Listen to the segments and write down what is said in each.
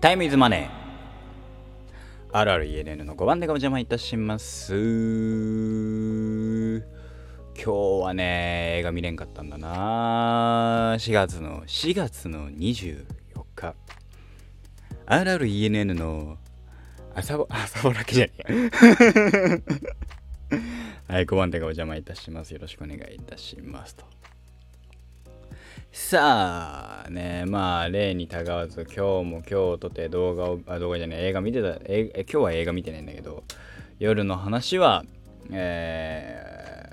タイムイズマネー。あるある ENN の5番でお邪魔いたします。今日はね、映画見れんかったんだな。4月の、4月の24日。あるある ENN の朝ぼ、朝ぼらけじゃねえ。はい、5番手がお邪魔いたします。よろしくお願いいたしますと。さあねまあ例にたがわず今日も今日とて動画をあ動画じゃない映画見てたえ今日は映画見てないんだけど夜の話はえ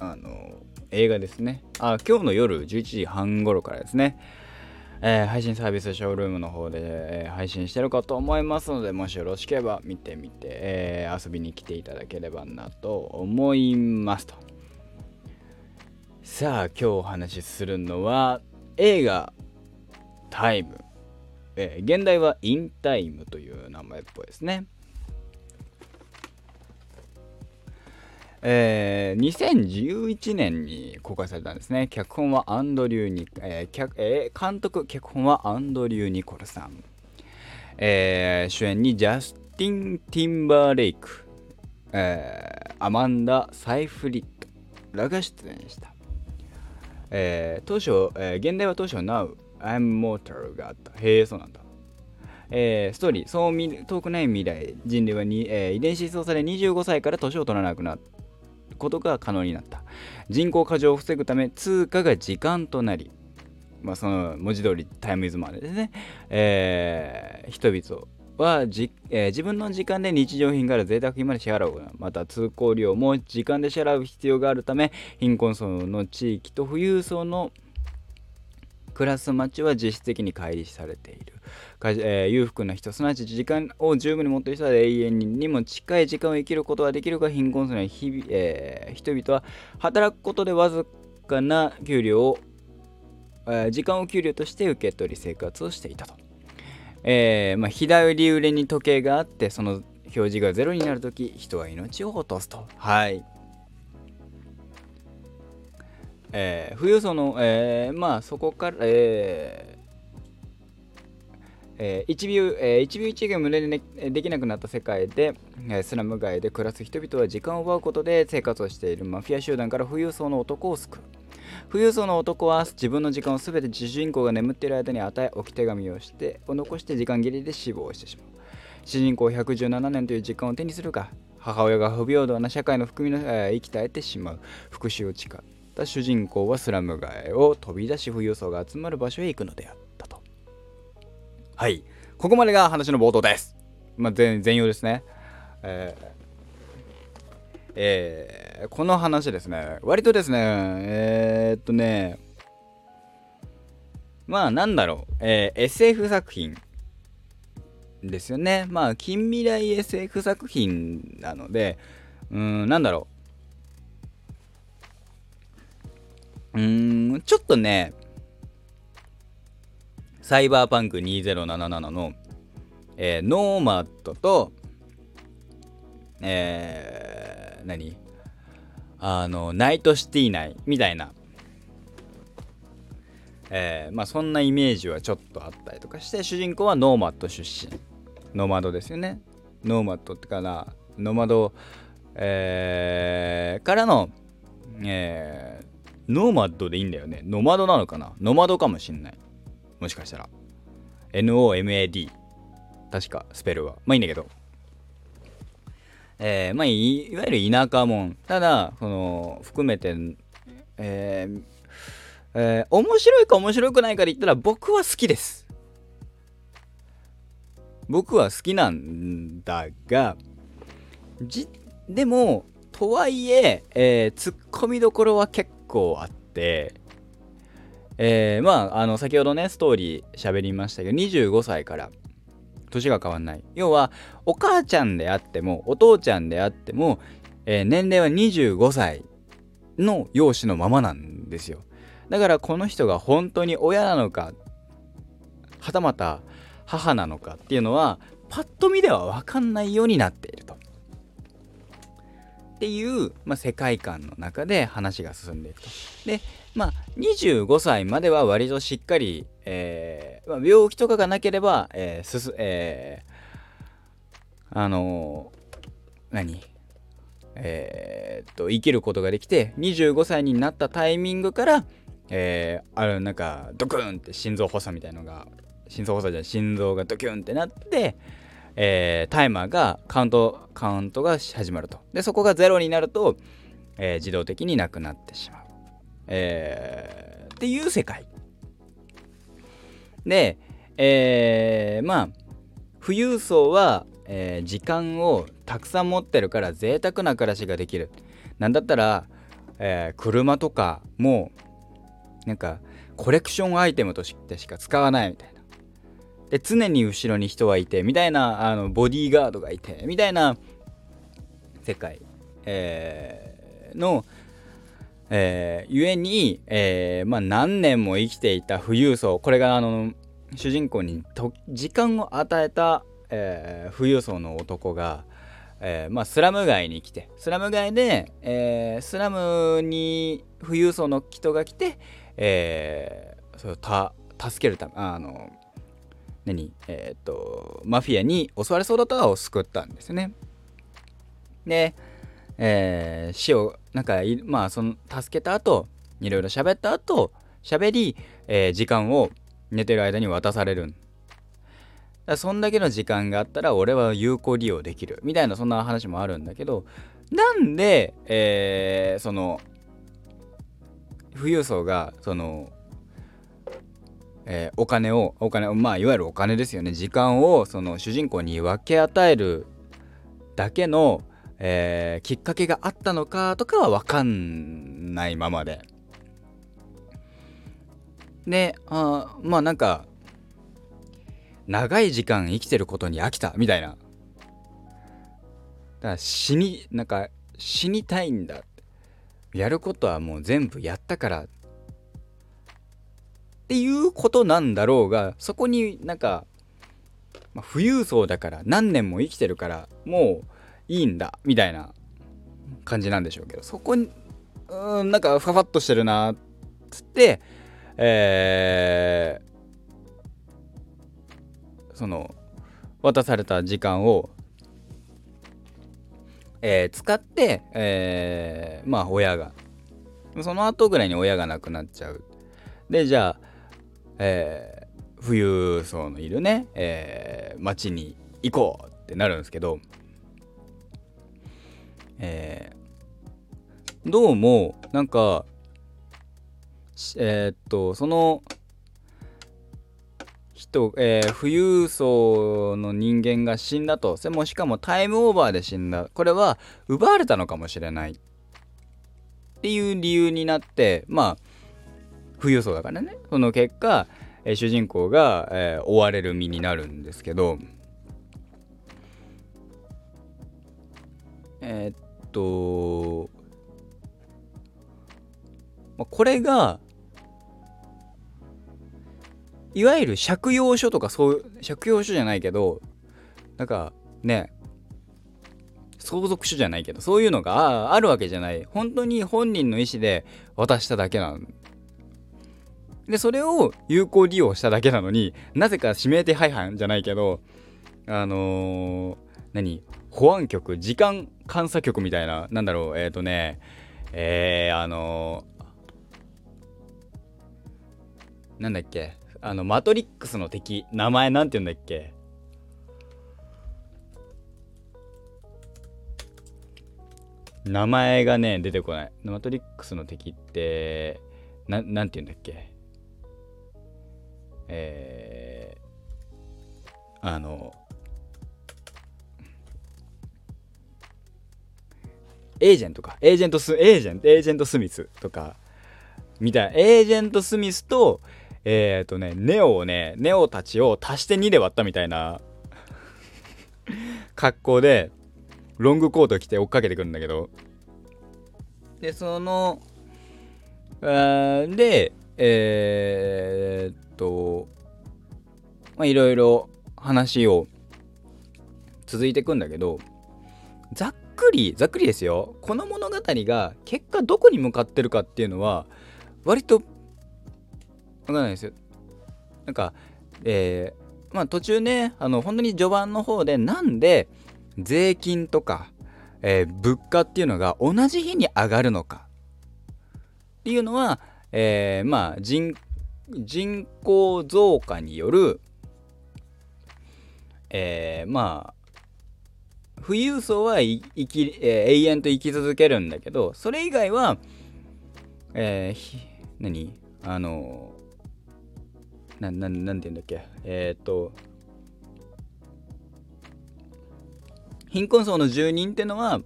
ー、あの映画ですねあ今日の夜11時半頃からですねえー、配信サービスショールームの方で、えー、配信してるかと思いますのでもしよろしければ見てみて、えー、遊びに来ていただければなと思いますと。さあ今日お話しするのは映画「タイム」えー、現代は「インタイム」という名前っぽいですね。えー、2011年に公開されたんですね。脚本はアンドリューニ、えーえー、監督、脚本はアンドリュー・ニコルさん。えー、主演にジャスティン・ティンバーレイク、えー、アマンダ・サイフリットらが出演した。えー、当初、えー、現代は当初 Now I'm Mortal があった。へえ、そうなんだ。えー、ストーリー、そう見遠くない未来、人類はに、えー、遺伝子操作で25歳から年を取らなくなることが可能になった。人口過剰を防ぐため、通貨が時間となり、まあ、その文字通りタイムイズマネですね、えー、人々をはじ、えー、自分の時間で日常品から贅沢品まで支払うまた通行料も時間で支払う必要があるため貧困層の地域と富裕層の暮らす町は実質的に乖離されている、えー、裕福な人すなわち時間を十分に持っている人は永遠にも近い時間を生きることができるが貧困層の日々、えー、人々は働くことでわずかな給料を、えー、時間を給料として受け取り生活をしていたと。えー、まあ、左腕に時計があってその表示がゼロになるとき人は命を落とすと。はい。えー、富裕層の、えー、まあそこから、えーえー、一秒、えー、一秒一秒無駄にできなくなった世界で、えー、スラム街で暮らす人々は時間を奪うことで生活をしているマフィア集団から富裕層の男を救う。富裕層の男は自分の時間を全て主人公が眠っている間に与え置き手紙をしてを残して時間切れで死亡してしまう。主人公117年という時間を手にするが母親が不平等な社会の含みの、え、生き絶えてしまう。復讐を誓った主人公はスラム街を飛び出し富裕層が集まる場所へ行くのであったと。はい。ここまでが話の冒頭です。まあ全全容ですね。えーえー、この話ですね、割とですね、えー、っとね、まあなんだろう、えー、SF 作品ですよね。まあ近未来 SF 作品なので、うん、なんだろう。うん、ちょっとね、サイバーパンク2077の、えー、ノーマットと、えー、何？あのナイトシティ内みたいな。えー、まあそんなイメージはちょっとあったりとかして主人公はノーマット出身。ノマドですよね。ノーマットってかな。ノマド、えー、からの、えー、ノーマッドでいいんだよね。ノマドなのかな？ノマドかもしんない。もしかしたら。NOMAD 確かスペルは。まあいいんだけど。えー、まあい、いわゆる田舎もん。ただ、その、含めて、えー、えー、面白いか面白くないかで言ったら僕は好きです。僕は好きなんだが、じ、でも、とはいええー、ツッコミどころは結構あって、えー、まあ、あの、先ほどね、ストーリー喋りましたけど、25歳から年が変わんない要はお母ちゃんであってもお父ちゃんであっても、えー、年齢は25歳の容姿のままなんですよだからこの人が本当に親なのかはたまた母なのかっていうのはパッと見では分かんないようになっていると。っていう、まあ、世界観の中で話が進んでいくと。で、まあ、25歳までは割としっかり、えーまあ、病気とかがなければ、えーすすえーあの何？えっと生きることができて25歳になったタイミングから、えー、あるなんかドクンって心臓発作みたいのが心臓発作じゃない心臓がドキュンってなって、えータイマーがカウントカウントが始まると。でそこがゼロになると、えー自動的になくなってしまう、えーっていう世界。で、えーまあ富裕層は、えー時間をたくさん持ってるから贅沢な暮らしができる。なんだったら、えー車とかもなんかコレクションアイテムとしてしか使わないみたいな。で常に後ろに人はいてみたいなあのボディーガードがいてみたいな世界、えーの、えー、ゆえに、えーまあ、何年も生きていた富裕層これがあの主人公にと時間を与えた、え富裕層の男が、えまあ、スラム街に来てスラム街で、えスラムに富裕層の人が来て、えそれをた助けるためあの何？えーっとマフィアに襲われそうだったのを救ったんですね。で、えー死をなんかまあその助けた後いろいろ喋った後喋り、えー時間を寝てる間に渡される。だそんだけの時間があったら俺は有効利用できる。みたいなそんな話もあるんだけどなんで、えーその富裕層がその、えーお金をお金まあいわゆるお金ですよね。時間をその主人公に分け与えるだけの、えーきっかけがあったのかとかは分かんないままで。であまあなんか長い時間生きてることに飽きたみたいな。だから死になんか死にたいんだ。やることはもう全部やったからっていうことなんだろうがそこになんか、まあ、富裕層だから何年も生きてるからもういいんだみたいな感じなんでしょうけど。そこにうんなんかふわふわっとしてるなっつってえーその渡された時間を、えー使って、えーまあ親が。その後ぐらいに親が亡くなっちゃう。でじゃあ、えー富裕層のいるね、えー町に行こうってなるんですけど、えーどうもなんかえーっとその人、えー富裕層の人間が死んだとそれもしかもタイムオーバーで死んだ。これは奪われたのかもしれない。っていう理由になってまあ富裕層だからね。その結果、えー主人公が、えー追われる身になるんですけどえーっとまこれがいわゆる借用書とかそう借用書じゃないけどなんかね相続書じゃないけどそういうのがあるわけじゃない。本当に本人の意思で渡しただけなのでそれを有効利用しただけなのになぜか指名手配犯じゃないけどあのー何保安局時間監査局みたいななんだろうえっ、ー、とねえー、あのーなんだっけあのマトリックスの敵名前なんて言うんだっけ？名前がね出てこない。マトリックスの敵ってななんて言うんだっけ？えー、あのエージェントか。エージェントスエージェントエージェントスミスとか。みたい。なエージェントスミスとえっ、ー、とねネオをねネオたちを足して2で割ったみたいな。格好でロングコート着て追っかけてくるんだけど。でそのあでえー、まあいろいろ話を続いていくんだけどざっくりざっくりですよ。この物語が結果どこに向かってるかっていうのは割と分かんないですよ。なんかえー、まあ途中ねあの本当に序盤の方でなんで税金とか、えー、物価っていうのが同じ日に上がるのか。っていうのは、えー、まあ人人口増加による、えー、まあ富裕層は生き、えー、永遠と生き続けるんだけどそれ以外は、えー、何？あのなななんて言うんだっけ？えー、っと貧困層の住人ってのは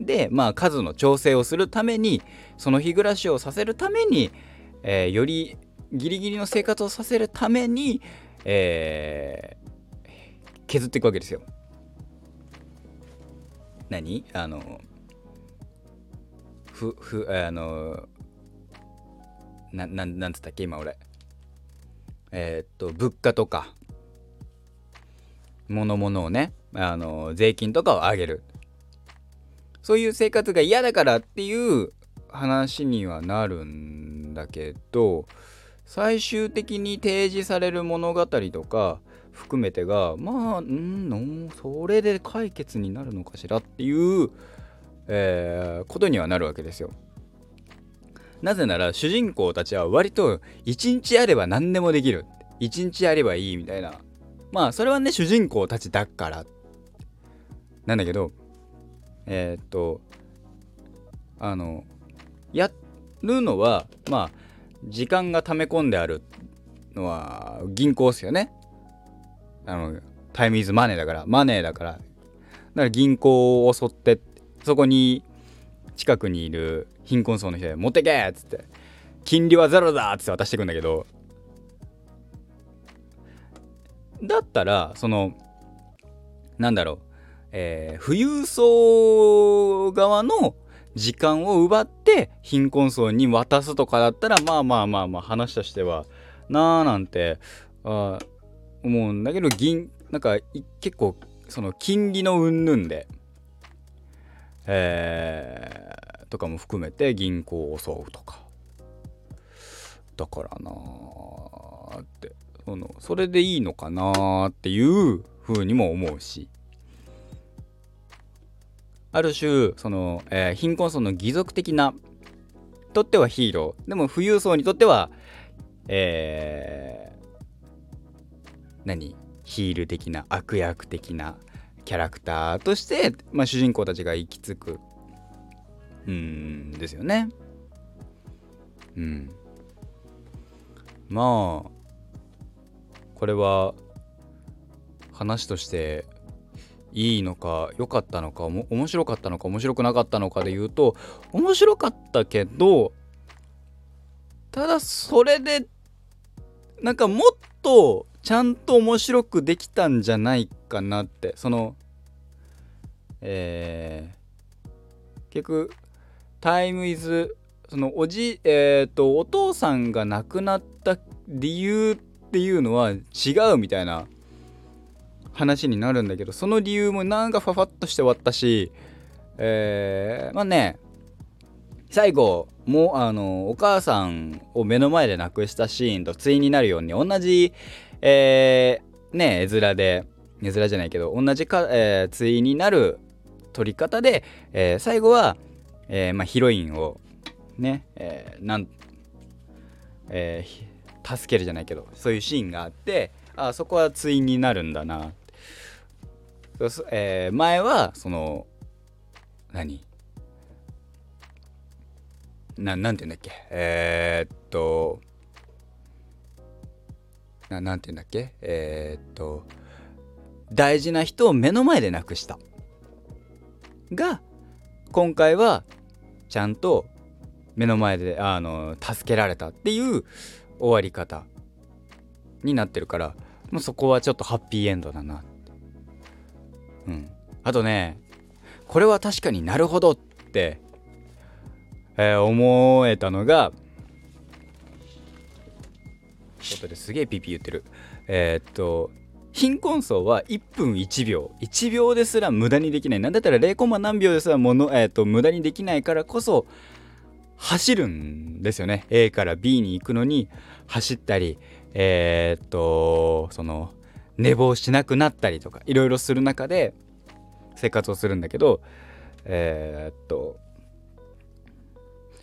でまあ数の調整をするためにその日暮らしをさせるために、えー、よりギリギリの生活をさせるために、えー、削っていくわけですよ。何？あのふふあのなななんつったっけ？今俺。えー、っと物価とか。物々をねあの税金とかを上げる。そういう生活が嫌だからっていう話にはなるんだけど最終的に提示される物語とか含めてがまあんそれで解決になるのかしらっていう、えー、ことにはなるわけですよ。なぜなら主人公たちは割と一日あれば何でもできる一日あればいいみたいな。まあそれはね主人公たちだから。なんだけどえー、っとあのやるのはまあ時間が溜め込んであるのは銀行っすよね。あのタイムイズマネーだからマネーだから。だから銀行を襲ってそこに近くにいる貧困層の人で持ってけっつって金利はゼロだっつって渡してくんだけどだったらそのなんだろうえー、富裕層側の時間を奪って貧困層に渡すとかだったらまあまあまあまあ話としてはなあなんてあ思うんだけど銀なんか結構その金利の云々でえー、とかも含めて銀行を襲うとか。だからなーって。そのそれでいいのかなーっていう風にも思うし。ある種その、えー、貧困層の義足的なとってはヒーロー。でも富裕層にとってはえー、何？ヒール的な悪役的なキャラクターとして、まあ、主人公たちが行き着くうんですよね。うん。まあこれは話としていいのか良かったのか面白かったのか面白くなかったのかで言うと面白かったけどただそれでなんかもっとちゃんと面白くできたんじゃないかなって。そのえー、結局タイムイズそのおじえっ、ー、とお父さんが亡くなった理由っていうのは違うみたいな話になるんだけどその理由もなんかファファッとして終わったしえー、まあね最後もうあのお母さんを目の前で亡くしたシーンと対になるように同じえー、ね絵面で絵面じゃないけど同じか、えー、対になる撮り方で、えー、最後は、えーまあ、ヒロインをね、えー、なん、えー、助けるじゃないけどそういうシーンがあってあそこは対になるんだな。えー、前はその何？ななんて言うんだっけ？えー、っとななんて言うんだっけ？えー、っと大事な人を目の前で亡くした。が今回はちゃんと目の前であの助けられたっていう終わり方になってるからもうそこはちょっとハッピーエンドだなうん、あとねこれは確かになるほどって、えー、思えたのが外ですげえピピ言ってる。えー、っと貧困層は1分1秒。1秒ですら無駄にできない。なんだったら0コマ何秒ですらもの、えーと、無駄にできないからこそ走るんですよね。A から B に行くのに走ったりえっ、とその寝坊しなくなったりとかいろいろする中で生活をするんだけどえっと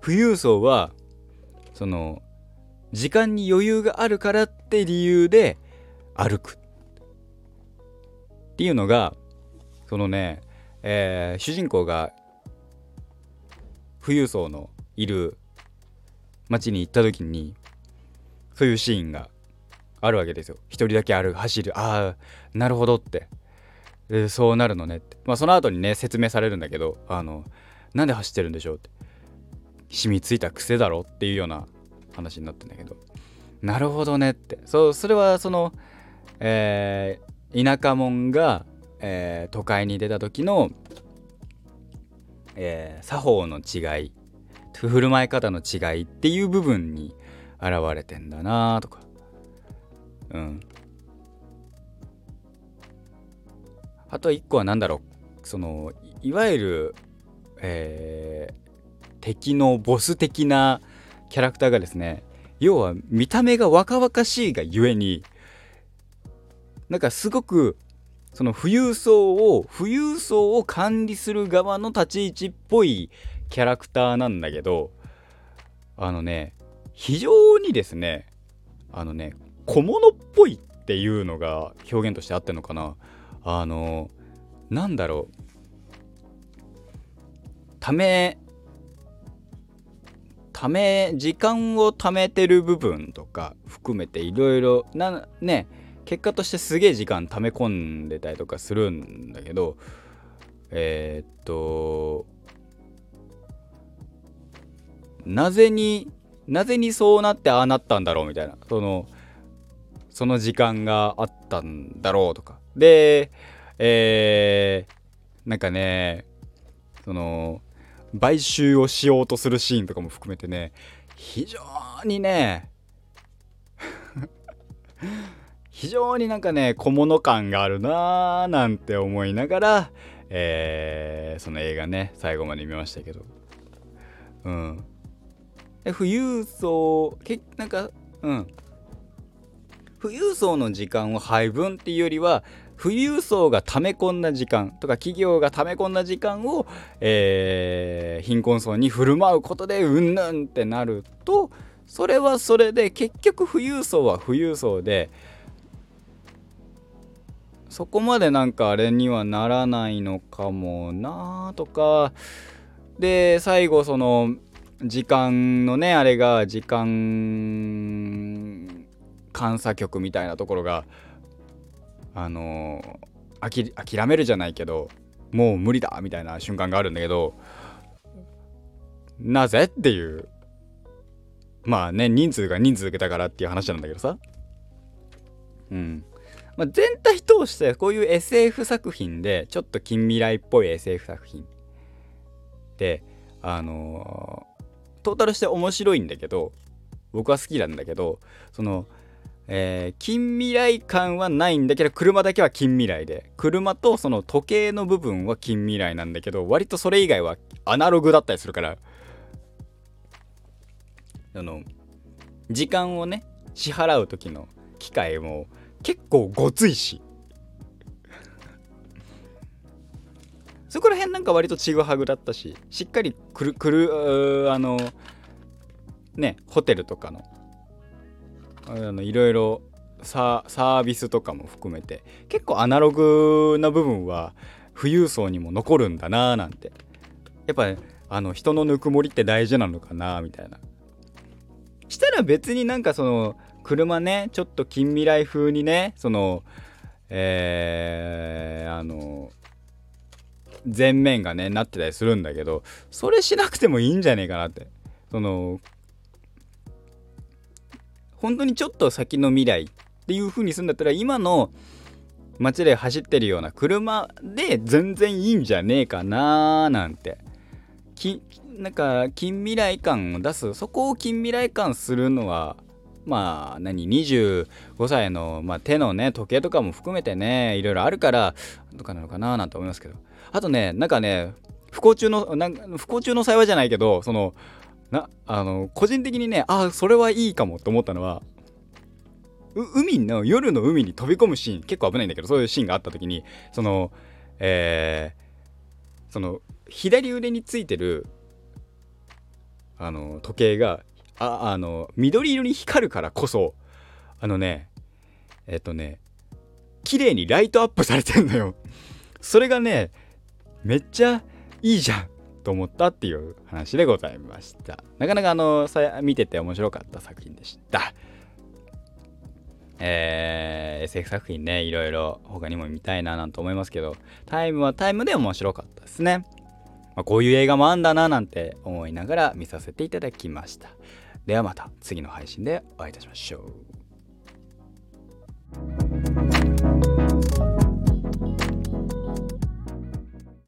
富裕層はその時間に余裕があるからって理由で歩くっていうのがそのね、えー、主人公が富裕層のいる町に行った時にそういうシーンがあるわけですよ。一人だけ歩走るああなるほどって。そうなるのねって。まあその後にね説明されるんだけどあのなんで走ってるんでしょうって。染みついた癖だろっていうような話になってんだけど。なるほどねって。そうそれはそのえー、田舎者が、えー、都会に出た時の、えー、作法の違い振る舞い方の違いっていう部分に現れてんだなとか。うん。あと一個は何だろう。そのいわゆる、えー、敵のボス的なキャラクターがですね要は見た目が若々しいがゆえになんかすごくその富裕層を富裕層を管理する側の立ち位置っぽいキャラクターなんだけどあのね非常にですねあのね小物っぽいっていうのが表現としてあってんのかな。あのなんだろう。ためため時間を貯めてる部分とか含めていろいろなね結果としてすげえ時間溜め込んでたりとかするんだけどえー、っとなぜになぜにそうなってああなったんだろうみたいなそのその時間があったんだろうとか。でえー、なんかねその買収をしようとするシーンとかも含めてね非常にね 非常になんかね小物感があるなーなんて思いながら、えー、その映画ね最後まで見ましたけど。うん。富裕層けなんかうん。富裕層の時間を配分っていうよりは富裕層が溜め込んだ時間とか企業が溜め込んだ時間を、えー、貧困層に振る舞うことでうんぬんってなるとそれはそれで結局富裕層は富裕層でそこまでなんかあれにはならないのかもなとか。で最後その時間のねあれが時間監査局みたいなところがあの諦めるじゃないけどもう無理だみたいな瞬間があるんだけどなぜっていう。まあね人数が人数受けたからっていう話なんだけどさ。うん。まあ、全体通してこういう SF 作品でちょっと近未来っぽい SF 作品であのー、トータルして面白いんだけど僕は好きなんだけどその、えー、近未来感はないんだけど車だけは近未来で。車とその時計の部分は近未来なんだけど割とそれ以外はアナログだったりするから。あの時間をね支払う時の機械も結構ごついし。そこら辺なんか割とちぐはぐだったししっかりくるくるあのねホテルとかのあのいろいろサービスとかも含めて結構アナログな部分は富裕層にも残るんだなーなんて。やっぱ、ね、あの人のぬくもりって大事なのかなみたいな。したら別になんかその車ねちょっと近未来風にねそのえー、あの前面がねなってたりするんだけどそれしなくてもいいんじゃねえかなって。その本当にちょっと先の未来っていう風にするんだったら今の街で走ってるような車で全然いいんじゃねえかなーなんて。きなんか近未来感を出す。そこを近未来感するのはまあ何？25歳の、まあ、手のね時計とかも含めてねいろいろあるからとかなのかななんて思いますけど。あとねなんかね不幸中の不幸中の幸いじゃないけどそのなあの個人的にねあそれはいいかもと思ったのは海の夜の海に飛び込むシーン結構危ないんだけどそういうシーンがあった時にそのえー、その左腕についてるあの時計がああの緑色に光るからこそあのねえっとね綺麗にライトアップされてんのよ。それがねめっちゃいいじゃん。と思ったっていう話でございました。なかなかあのさ見てて面白かった作品でした。えー、SF 作品ねいろいろ他にも見たいななんて思いますけどタイムはタイムで面白かったですね、まあ、こういう映画もあんだななんて思いながら見させていただきました。ではまた次の配信でお会いいたしましょう。